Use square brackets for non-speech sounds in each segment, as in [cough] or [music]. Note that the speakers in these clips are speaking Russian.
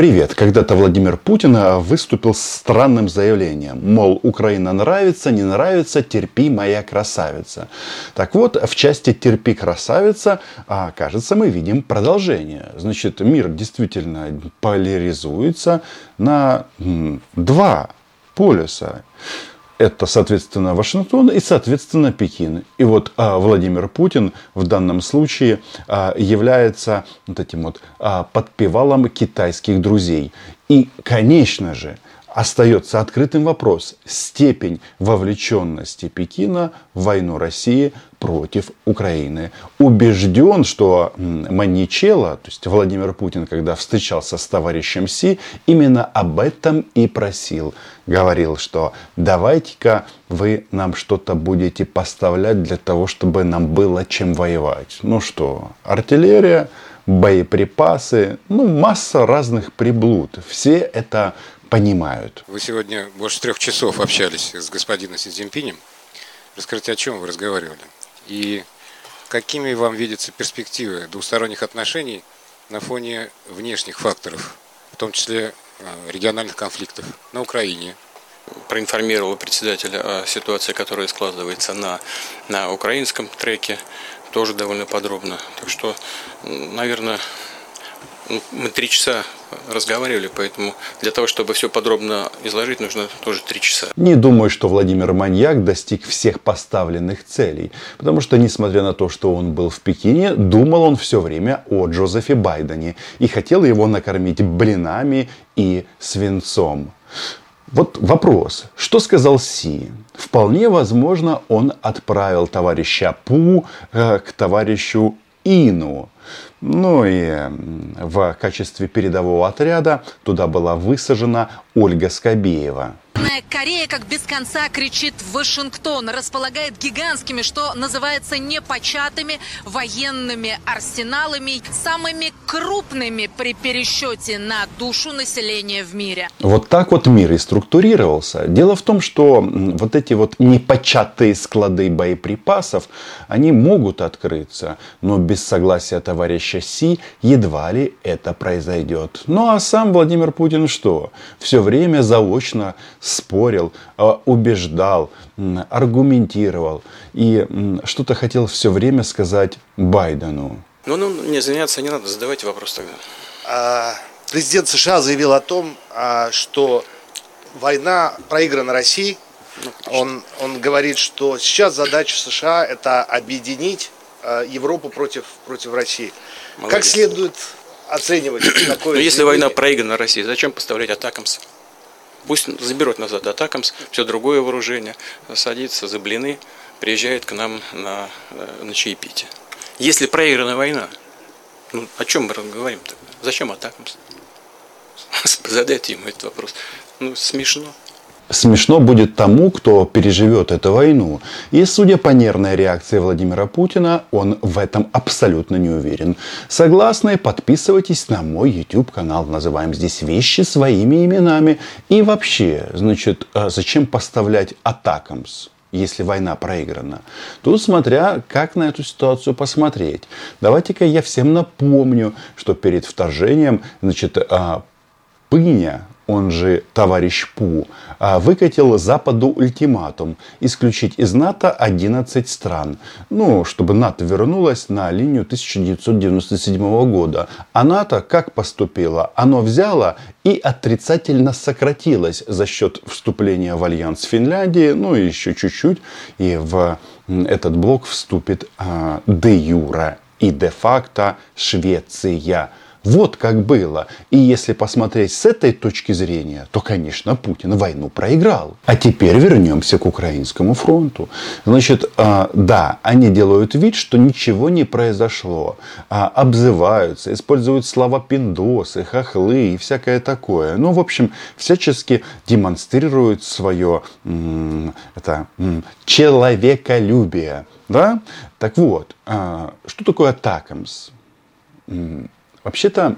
Привет. Когда-то Владимир Путин а, выступил с странным заявлением. Мол, Украина нравится, не нравится, терпи, моя красавица. Так вот, в части «терпи, красавица», а, кажется, мы видим продолжение. Значит, мир действительно поляризуется на два полюса это, соответственно, Вашингтон и, соответственно, Пекин. И вот а, Владимир Путин в данном случае а, является вот этим вот а, подпевалом китайских друзей. И, конечно же, остается открытым вопрос степень вовлеченности Пекина в войну России против Украины. Убежден, что Маничела, то есть Владимир Путин, когда встречался с товарищем Си, именно об этом и просил. Говорил, что давайте-ка вы нам что-то будете поставлять для того, чтобы нам было чем воевать. Ну что, артиллерия, боеприпасы, ну масса разных приблуд. Все это понимают. Вы сегодня больше трех часов общались с господином Си Цзиньпинем. Расскажите, о чем вы разговаривали? И какими вам видятся перспективы двусторонних отношений на фоне внешних факторов, в том числе э, региональных конфликтов на Украине, проинформировал председателя о ситуации, которая складывается на, на украинском треке, тоже довольно подробно. Так что, наверное, ну, мы три часа разговаривали, поэтому для того, чтобы все подробно изложить, нужно тоже три часа. Не думаю, что Владимир Маньяк достиг всех поставленных целей, потому что, несмотря на то, что он был в Пекине, думал он все время о Джозефе Байдене и хотел его накормить блинами и свинцом. Вот вопрос, что сказал Си? Вполне возможно, он отправил товарища Пу э, к товарищу Ину. Ну и в качестве передового отряда туда была высажена Ольга Скобеева. Корея как без конца кричит Вашингтон, располагает гигантскими, что называется, непочатыми военными арсеналами, самыми крупными при пересчете на душу населения в мире. Вот так вот мир и структурировался. Дело в том, что вот эти вот непочатые склады боеприпасов, они могут открыться, но без согласия товарища Си едва ли это произойдет. Ну а сам Владимир Путин что? Все время заочно спорил, а, убеждал, аргументировал и что-то хотел все время сказать Байдену. Ну, ну, не заняться не надо, задавайте вопрос тогда. А, президент США заявил о том, а, что война проиграна Россией. Ну, он, он говорит, что сейчас задача США это объединить Европу против, против России. Молодец. Как следует оценивать такое? Но если война проиграна России, зачем поставлять атакамс? Пусть заберут назад Атакамс, все другое вооружение, садится за блины, приезжает к нам на, э, на чаепитие. Если проиграна война, ну о чем мы говорим тогда? Зачем Атакамс? [laughs] Задайте ему этот вопрос. Ну, смешно смешно будет тому, кто переживет эту войну. И судя по нервной реакции Владимира Путина, он в этом абсолютно не уверен. Согласны? Подписывайтесь на мой YouTube канал. Называем здесь вещи своими именами. И вообще, значит, а зачем поставлять Атакамс? если война проиграна. Тут смотря, как на эту ситуацию посмотреть. Давайте-ка я всем напомню, что перед вторжением, значит, а, Пыня он же товарищ Пу, а, выкатил Западу ультиматум исключить из НАТО 11 стран. Ну, чтобы НАТО вернулось на линию 1997 года. А НАТО как поступило? Оно взяло и отрицательно сократилось за счет вступления в альянс Финляндии, ну и еще чуть-чуть, и в этот блок вступит а, де юра и де факто Швеция. Вот как было. И если посмотреть с этой точки зрения, то, конечно, Путин войну проиграл. А теперь вернемся к Украинскому фронту. Значит, а, да, они делают вид, что ничего не произошло. А, обзываются, используют слова пиндосы, хохлы и всякое такое. Ну, в общем, всячески демонстрируют свое это, человеколюбие. Да? Так вот, а, что такое атакамс? Вообще-то,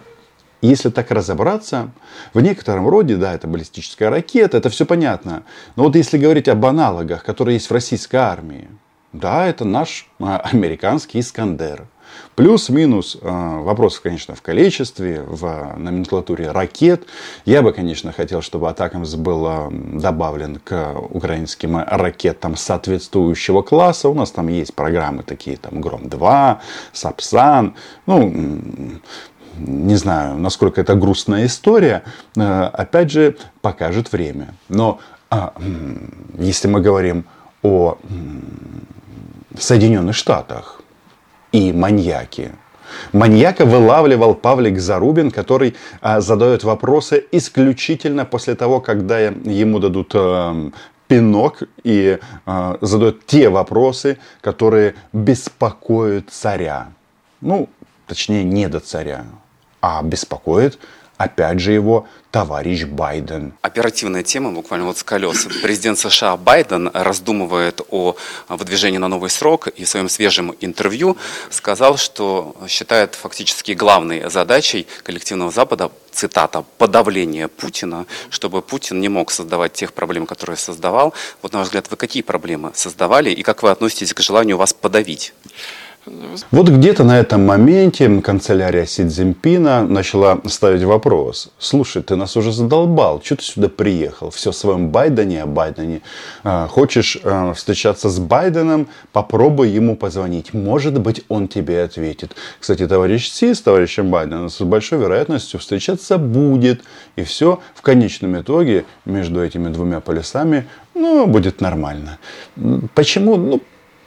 если так разобраться, в некотором роде, да, это баллистическая ракета, это все понятно. Но вот если говорить об аналогах, которые есть в российской армии, да, это наш а, американский Искандер. Плюс-минус э, вопросов, конечно, в количестве, в номенклатуре ракет. Я бы, конечно, хотел, чтобы Атакамс был э, добавлен к украинским ракетам соответствующего класса. У нас там есть программы такие, там Гром-2, Сапсан. Ну, не знаю, насколько это грустная история, э, опять же, покажет время. Но а, если мы говорим о Соединенных Штатах и маньяке, Маньяка вылавливал Павлик Зарубин, который а, задает вопросы исключительно после того, когда ему дадут а, пинок и а, задает те вопросы, которые беспокоят царя. Ну, точнее, не до царя, а беспокоит опять же его товарищ Байден. Оперативная тема, буквально вот с колес. Президент США Байден раздумывает о выдвижении на новый срок и в своем свежем интервью сказал, что считает фактически главной задачей коллективного Запада, цитата, подавление Путина, чтобы Путин не мог создавать тех проблем, которые создавал. Вот, на ваш взгляд, вы какие проблемы создавали и как вы относитесь к желанию вас подавить? Вот где-то на этом моменте канцелярия Си Цзиньпина начала ставить вопрос. Слушай, ты нас уже задолбал, что ты сюда приехал? Все в своем Байдене, о Байдене. А, хочешь а, встречаться с Байденом? Попробуй ему позвонить. Может быть, он тебе ответит. Кстати, товарищ Си с товарищем Байденом с большой вероятностью встречаться будет. И все в конечном итоге между этими двумя полюсами ну, будет нормально. Почему? Ну,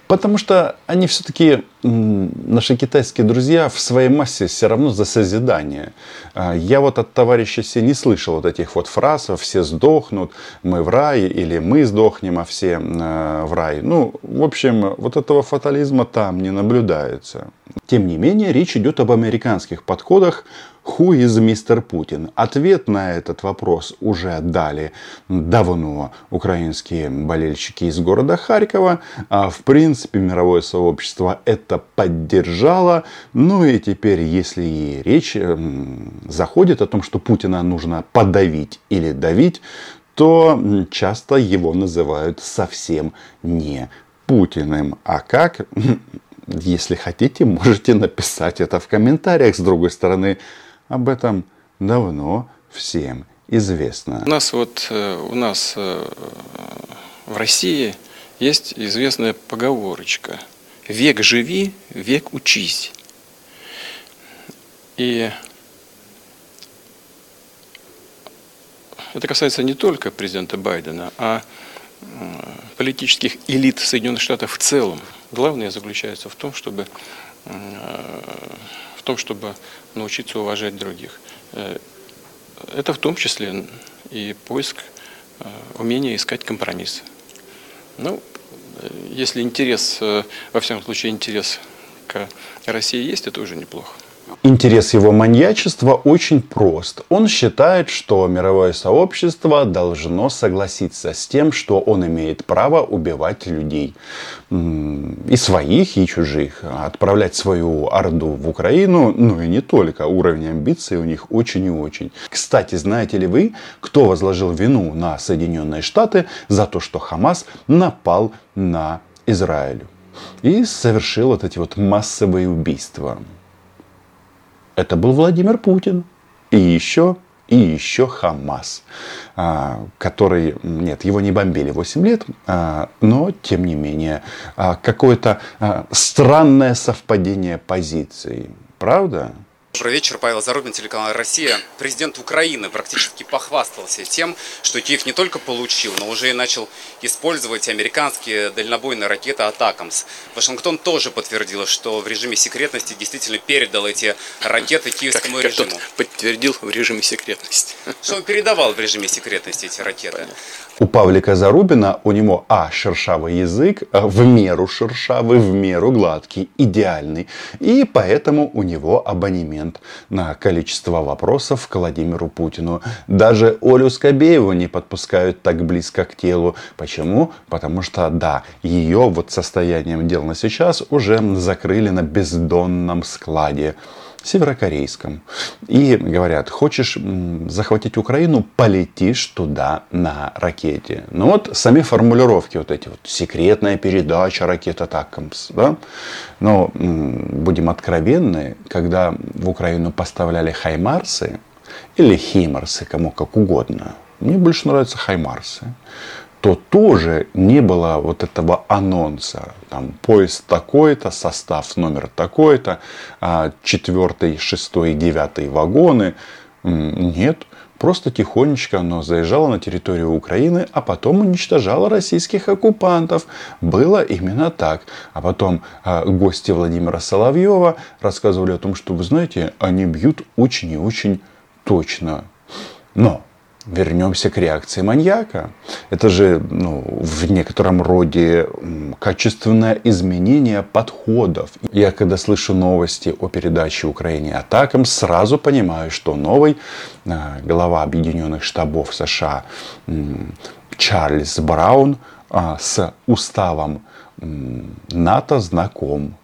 Потому что они все-таки, наши китайские друзья, в своей массе все равно за созидание. А, я вот от товарища Си не слышал вот этих вот фраз «все сдохнут», «мы в рай» или «мы сдохнем, а все в рай». Ну, в общем, вот этого фатализма там не наблюдается. Тем не менее, речь идет об американских подходах Who is Mr. Putin? Ответ на этот вопрос уже дали давно украинские болельщики из города Харькова. А в принципе, мировое сообщество это поддержало. Ну и теперь, если речь заходит о том, что Путина нужно подавить или давить, то часто его называют совсем не Путиным. А как? [laughs] Если хотите, можете написать это в комментариях. С другой стороны, об этом давно всем известно. У нас вот э, у нас э, в России есть известная поговорочка «Век живи, век учись». И это касается не только президента Байдена, а политических элит Соединенных Штатов в целом. Главное заключается в том, чтобы в том, чтобы научиться уважать других. Э, это в том числе и поиск, э, умение искать компромисс. Ну, э, если интерес, во всяком случае, интерес к России есть, это уже неплохо. Интерес его маньячества очень прост. Он считает, что мировое сообщество должно согласиться с тем, что он имеет право убивать людей. И своих, и чужих. Отправлять свою орду в Украину, ну и не только. Уровень амбиций у них очень и очень. Кстати, знаете ли вы, кто возложил вину на Соединенные Штаты за то, что Хамас напал на Израиль? И совершил вот эти вот массовые убийства это был Владимир Путин. И еще и еще Хамас, а, который, нет, его не бомбили 8 лет, а, но, тем не менее, а, какое-то странное совпадение позиций. Правда? Добрый вечер, Павел Зарубин, телеканал «Россия». Президент Украины практически похвастался тем, что Киев не только получил, но уже и начал использовать американские дальнобойные ракеты «Атакамс». Вашингтон тоже подтвердил, что в режиме секретности действительно передал эти ракеты киевскому как, режиму. подтвердил в режиме секретности. Что он передавал в режиме секретности эти ракеты. Понятно. У Павлика Зарубина у него, а, шершавый язык, а, в меру шершавый, в меру гладкий, идеальный. И поэтому у него абонемент на количество вопросов к Владимиру Путину. Даже Олю Скобееву не подпускают так близко к телу. Почему? Потому что, да, ее вот состоянием дел на сейчас уже закрыли на бездонном складе. Северокорейском. И говорят, хочешь захватить Украину, полетишь туда на ракете. Ну вот сами формулировки вот эти вот. Секретная передача ракета Атакамс. Да? Но будем откровенны, когда в Украину поставляли Хаймарсы, или Химарсы, кому как угодно. Мне больше нравятся Хаймарсы то тоже не было вот этого анонса. Там поезд такой-то, состав номер такой-то, а, четвертый, шестой, девятый вагоны. Нет, просто тихонечко оно заезжало на территорию Украины, а потом уничтожало российских оккупантов. Было именно так. А потом а, гости Владимира Соловьева рассказывали о том, что, вы знаете, они бьют очень и очень точно. Но Вернемся к реакции маньяка. Это же ну, в некотором роде качественное изменение подходов. Я когда слышу новости о передаче Украине атакам, сразу понимаю, что новый э, глава Объединенных Штабов США Чарльз Браун э, с уставом НАТО знаком.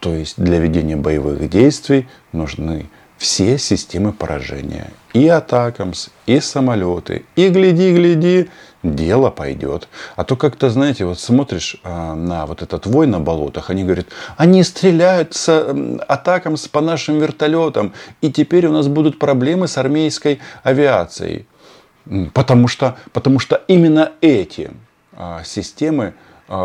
То есть для ведения боевых действий нужны все системы поражения. И атакамс, и самолеты. И гляди, гляди, дело пойдет. А то как-то, знаете, вот смотришь а, на вот этот вой на болотах, они говорят, они стреляют с атакамс по нашим вертолетам, и теперь у нас будут проблемы с армейской авиацией. Потому что, потому что именно эти а, системы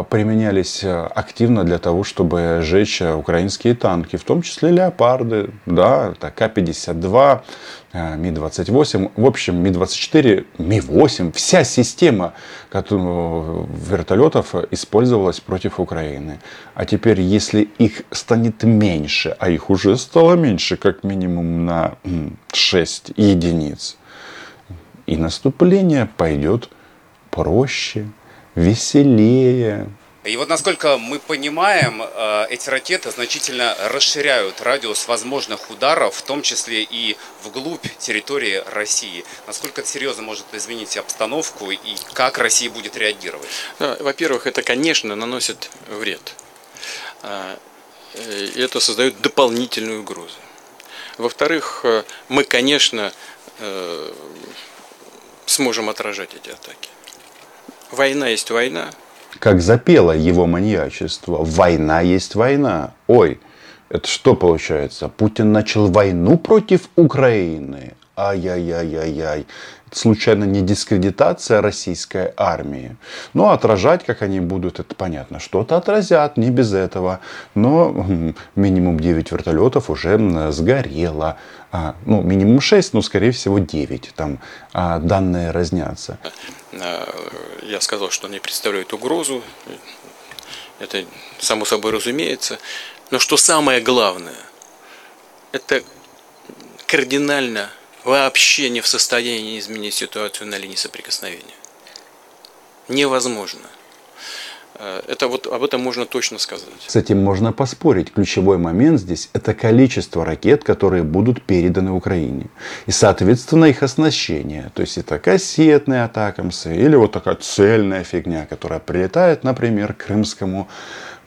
применялись э, активно для того, чтобы сжечь э, украинские танки, в том числе леопарды, да, это К-52, э, Ми-28, в общем, Ми-24, Ми-8, вся система вертолетов использовалась против Украины. А теперь, если их станет меньше, а их уже стало меньше, как минимум на 6 единиц, и наступление пойдет проще, веселее. И вот насколько мы понимаем, э, эти ракеты значительно расширяют радиус возможных ударов, в том числе и вглубь территории России. Насколько это серьезно может изменить обстановку и как Россия будет реагировать? Во-первых, это, конечно, наносит вред. А, и это создает дополнительную угрозу. Во-вторых, э, мы, конечно, э, сможем отражать эти атаки. Война есть война. Как запело его маньячество. Война есть война. Ой, это что получается? Путин начал войну против Украины. Ай-яй-яй-яй-яй. Случайно не дискредитация российской армии. Ну, отражать, как они будут, это понятно. Что-то отразят, не без этого. Но минимум 9 вертолетов уже сгорело. А, ну, минимум 6, но, скорее всего, 9. Там а, данные разнятся. А, я сказал, что они представляют угрозу. Это само собой разумеется. Но что самое главное, это кардинально вообще не в состоянии изменить ситуацию на линии соприкосновения. Невозможно. Э, это вот об этом можно точно сказать. С этим можно поспорить. Ключевой момент здесь – это количество ракет, которые будут переданы Украине. И, соответственно, их оснащение. То есть, это кассетные атакамсы или вот такая цельная фигня, которая прилетает, например, к Крымскому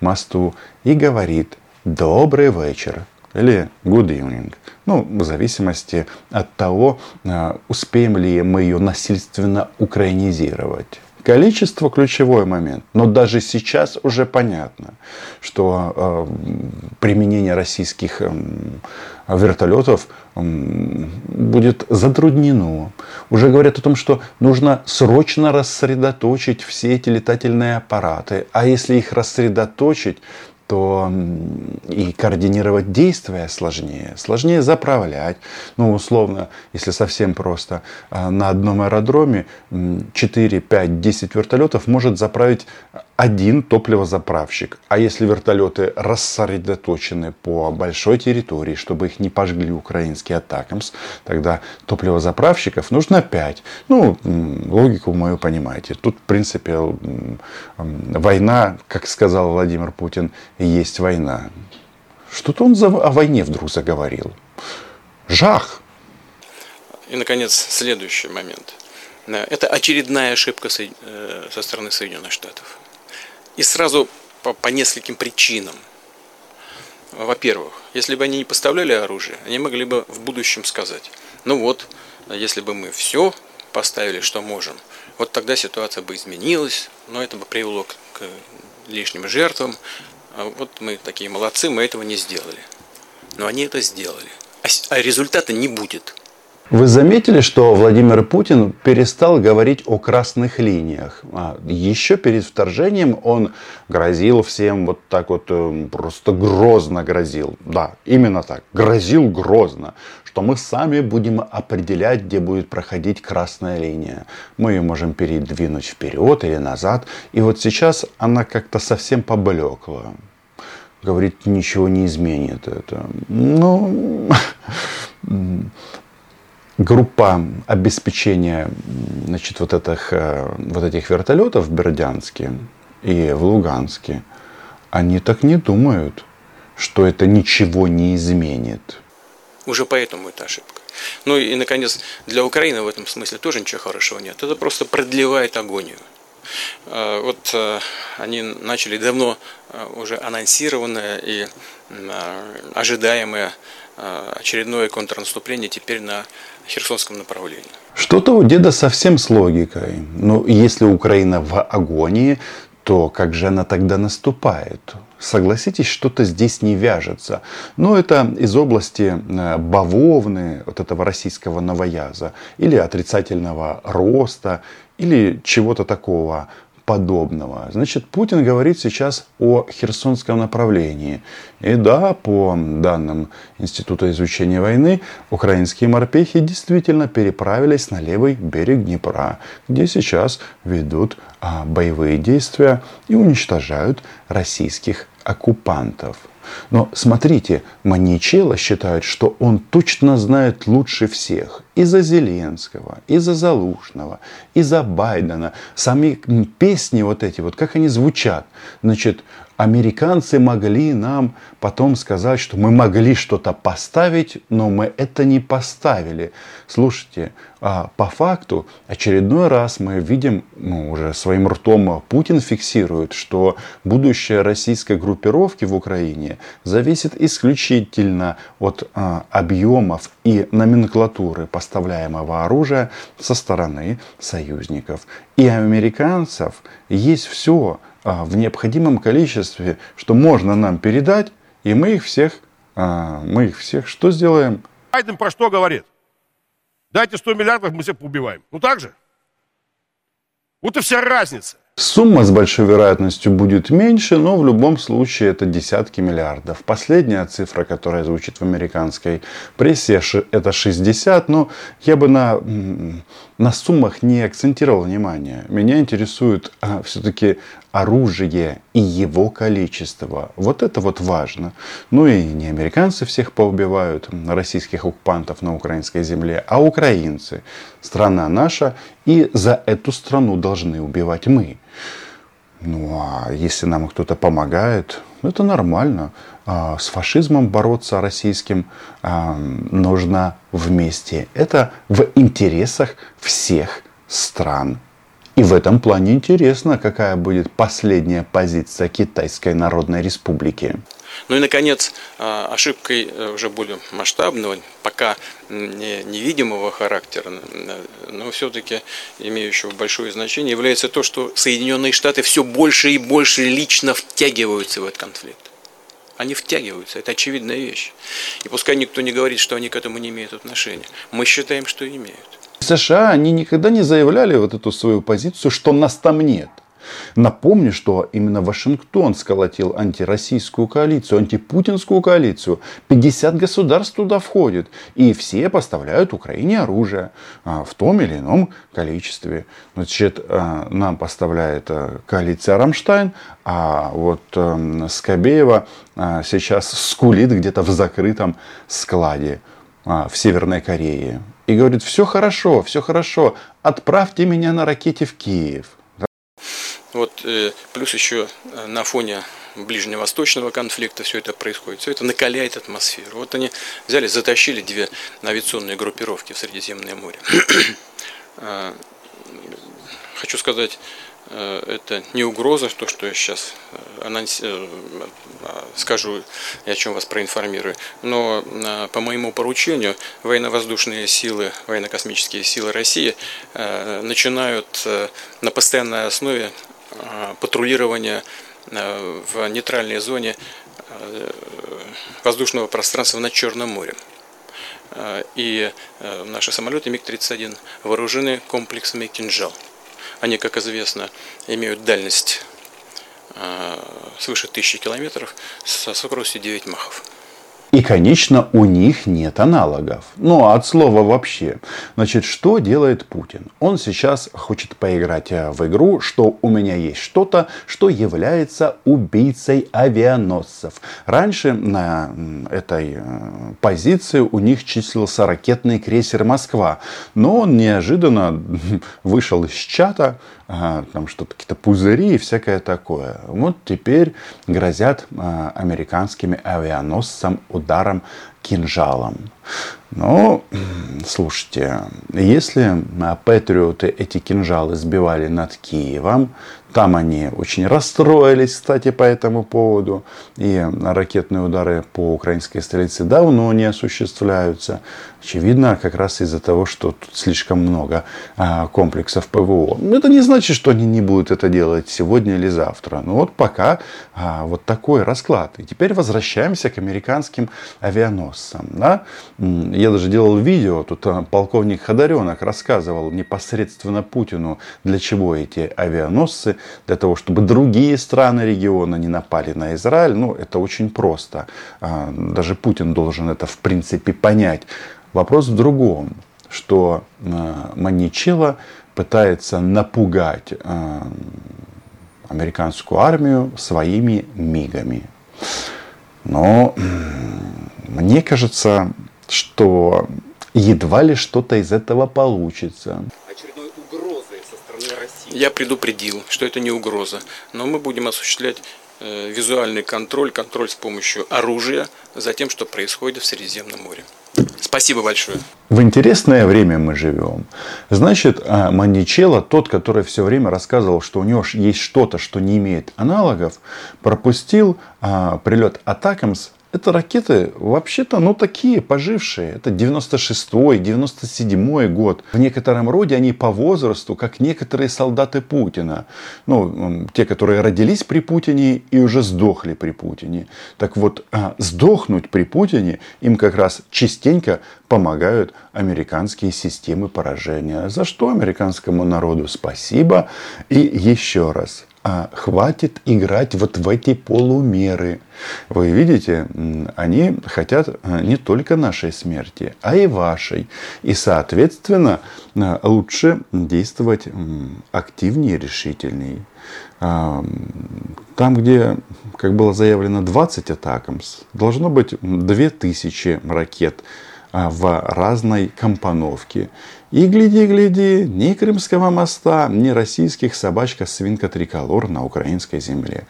мосту и говорит «Добрый вечер» или good evening. Ну, в зависимости от того, э, успеем ли мы ее насильственно украинизировать. Количество – ключевой момент. Но даже сейчас уже понятно, что э, применение российских э, вертолетов э, будет затруднено. Уже говорят о том, что нужно срочно рассредоточить все эти летательные аппараты. А если их рассредоточить, то и координировать действия сложнее, сложнее заправлять. Ну, условно, если совсем просто, а, на одном аэродроме 4, 5, 10 вертолетов может заправить один топливозаправщик. А если вертолеты рассредоточены по большой территории, чтобы их не пожгли украинские атакамс, тогда топливозаправщиков нужно 5. Ну, логику мою понимаете. Тут, в принципе, война, как сказал Владимир Путин, есть война. Что-то он о войне вдруг заговорил. Жах. И, наконец, следующий момент. Это очередная ошибка э, со стороны Соединенных Штатов. И сразу по, по нескольким причинам. во-первых, если бы они не поставляли оружие, они могли бы в будущем сказать, ну вот, если бы мы все поставили, что можем, вот тогда ситуация бы изменилась, но это бы привело к лишним жертвам. А вот мы такие молодцы, мы этого не сделали. Но они это сделали. А, а результата не будет. Вы заметили, что Владимир Путин перестал говорить о красных линиях. А еще перед вторжением он грозил всем вот так вот, э, просто грозно грозил. Да, именно так, грозил грозно, что мы сами будем определять, где будет проходить красная линия. Мы ее можем передвинуть вперед или назад. И вот сейчас она как-то совсем поблекла. Говорит, ничего не изменит это. Ну, [laughs] группа обеспечения значит, вот, этих, э, вот этих вертолетов в Бердянске и в Луганске, они так не думают, что это ничего не изменит. Уже поэтому это ошибка. Ну и, наконец, для Украины в этом смысле тоже ничего хорошего нет. Это просто продлевает агонию. Э, вот э, они начали давно уже анонсированное и ожидаемое очередное контрнаступление теперь на Херсонском направлении. Что-то у деда совсем с логикой. Но если Украина в агонии, то как же она тогда наступает? Согласитесь, что-то здесь не вяжется. Но это из области э, бавовны, вот этого российского новояза, или отрицательного роста, или чего-то такого подобного. Значит, Путин говорит сейчас о Херсонском направлении. И да, по данным Института изучения войны, украинские морпехи действительно переправились на левый берег Днепра, где сейчас ведут а, боевые действия и уничтожают российских оккупантов. Но смотрите, Маничело считает, что он точно знает лучше всех. И за Зеленского, и за Залушного, и за Байдена. Сами песни вот эти, вот как они звучат. Значит, американцы могли нам потом сказать, что мы могли что-то поставить, но мы это не поставили. Слушайте, а по факту очередной раз мы видим, ну, уже своим ртом Путин фиксирует, что будущее российской группировки в Украине зависит исключительно от а, объемов и номенклатуры поставляемого оружия со стороны союзников. И американцев есть все, а, в необходимом количестве, что можно нам передать, и мы их всех, а, мы их всех что сделаем? Байден про что говорит? Дайте 100 миллиардов, мы всех поубиваем. Ну так же? Вот и вся разница. Сумма с большой вероятностью будет меньше, но в любом случае это десятки миллиардов. Последняя цифра, которая звучит в американской прессе, это 60, но я бы на, на суммах не акцентировал внимание. Меня интересует а, все-таки оружие и его количество. Вот это вот важно. Ну и не американцы всех поубивают, российских оккупантов на украинской земле, а украинцы. Страна наша, и за эту страну должны убивать мы. Ну а если нам кто-то помогает, это нормально. А с фашизмом бороться российским нужно вместе. Это в интересах всех стран. И в этом плане интересно, какая будет последняя позиция Китайской Народной Республики. Ну и, наконец, а, ошибкой э, уже более масштабного, пока невидимого характера, но все-таки имеющего большое значение, является то, что Соединенные Штаты все больше и больше лично втягиваются в этот конфликт. Они втягиваются, это очевидная вещь. И пускай никто не говорит, что они к этому не имеют отношения. Мы считаем, что имеют. США, они никогда не заявляли вот эту свою позицию, что нас там нет. Напомню, что именно Вашингтон сколотил антироссийскую коалицию, антипутинскую коалицию. 50 государств туда входит. И все поставляют Украине оружие а, в том или ином количестве. Значит, а, нам поставляет а, коалиция Рамштайн, а вот Скобеева сейчас скулит где-то в закрытом складе в Северной Корее. И говорит, все хорошо, все хорошо, отправьте меня на ракете в Киев. Вот э, плюс еще э, на фоне ближневосточного конфликта все это происходит. Все это накаляет атмосферу. Вот они взяли, затащили две авиационные группировки в Средиземное море. А, [clears throat] хочу сказать, э, это не угроза, то, что я сейчас э, анонс... скажу, и о чем вас проинформирую. Но по моему поручению военно-воздушные силы, военно-космические силы России начинают на постоянной основе патрулирование в нейтральной зоне воздушного пространства над Черным морем. Э, и э, наши самолеты МиГ-31 вооружены комплексами «Кинжал». Они, как известно, имеют дальность э, свыше тысячи километров со скоростью 9 махов. И, конечно, у них нет аналогов. Ну, от слова вообще. Значит, что делает Путин? Он сейчас хочет поиграть э, в игру, что у меня есть что-то, что является убийцей авианосцев. Раньше на этой э, позиции у них числился ракетный крейсер «Москва». Но он неожиданно [laughs] вышел из чата, там что-то, какие-то пузыри и всякое такое. Вот теперь грозят а, американскими авианосцам ударом кинжалом. Ну, слушайте, если патриоты эти кинжалы сбивали над Киевом, там они очень расстроились, кстати, по этому поводу. И ракетные удары по украинской столице давно не осуществляются. Очевидно, как раз из-за того, что тут слишком много а, комплексов ПВО. Это не значит, что они не будут это делать сегодня или завтра. Но вот пока а, вот такой расклад. И теперь возвращаемся к американским авианосцам. Да? Я даже делал видео, тут а, полковник Ходоренок рассказывал непосредственно Путину, для чего эти авианосцы для того, чтобы другие страны региона не напали на Израиль, ну, это очень просто. А, даже Путин должен это, в принципе, понять. Вопрос в другом, что а, Маничела пытается напугать американскую армию своими мигами. Но мне кажется, что едва ли что-то из этого получится. Я предупредил, что это не угроза, но мы будем осуществлять э, визуальный контроль, контроль с помощью оружия за тем, что происходит в Средиземном море. Спасибо большое. В интересное время мы живем. Значит, а, Маничело, тот, который все время рассказывал, что у него есть что-то, что не имеет аналогов, пропустил а, прилет Атакамс это ракеты вообще-то, ну, такие пожившие. Это 96-й, 97-й год. В некотором роде они по возрасту, как некоторые солдаты Путина. Ну, те, которые родились при Путине и уже сдохли при Путине. Так вот, а, сдохнуть при Путине им как раз частенько помогают американские системы поражения. За что американскому народу спасибо. И еще раз, а хватит играть вот в эти полумеры. Вы видите, они хотят а, не только нашей смерти, а и вашей. И, соответственно, а, лучше действовать активнее и решительней. А, там, где, как было заявлено, 20 атакамс, должно быть 2000 ракет в разной компоновке. И гляди, гляди, ни Крымского моста, ни российских собачка свинка триколор на украинской земле.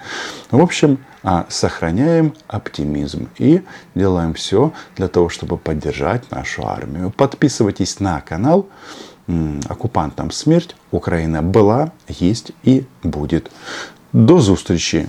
В общем, а, сохраняем оптимизм и делаем все для того, чтобы поддержать нашу армию. Подписывайтесь на канал. Оккупантам смерть. Украина была, есть и будет. До зустрічі!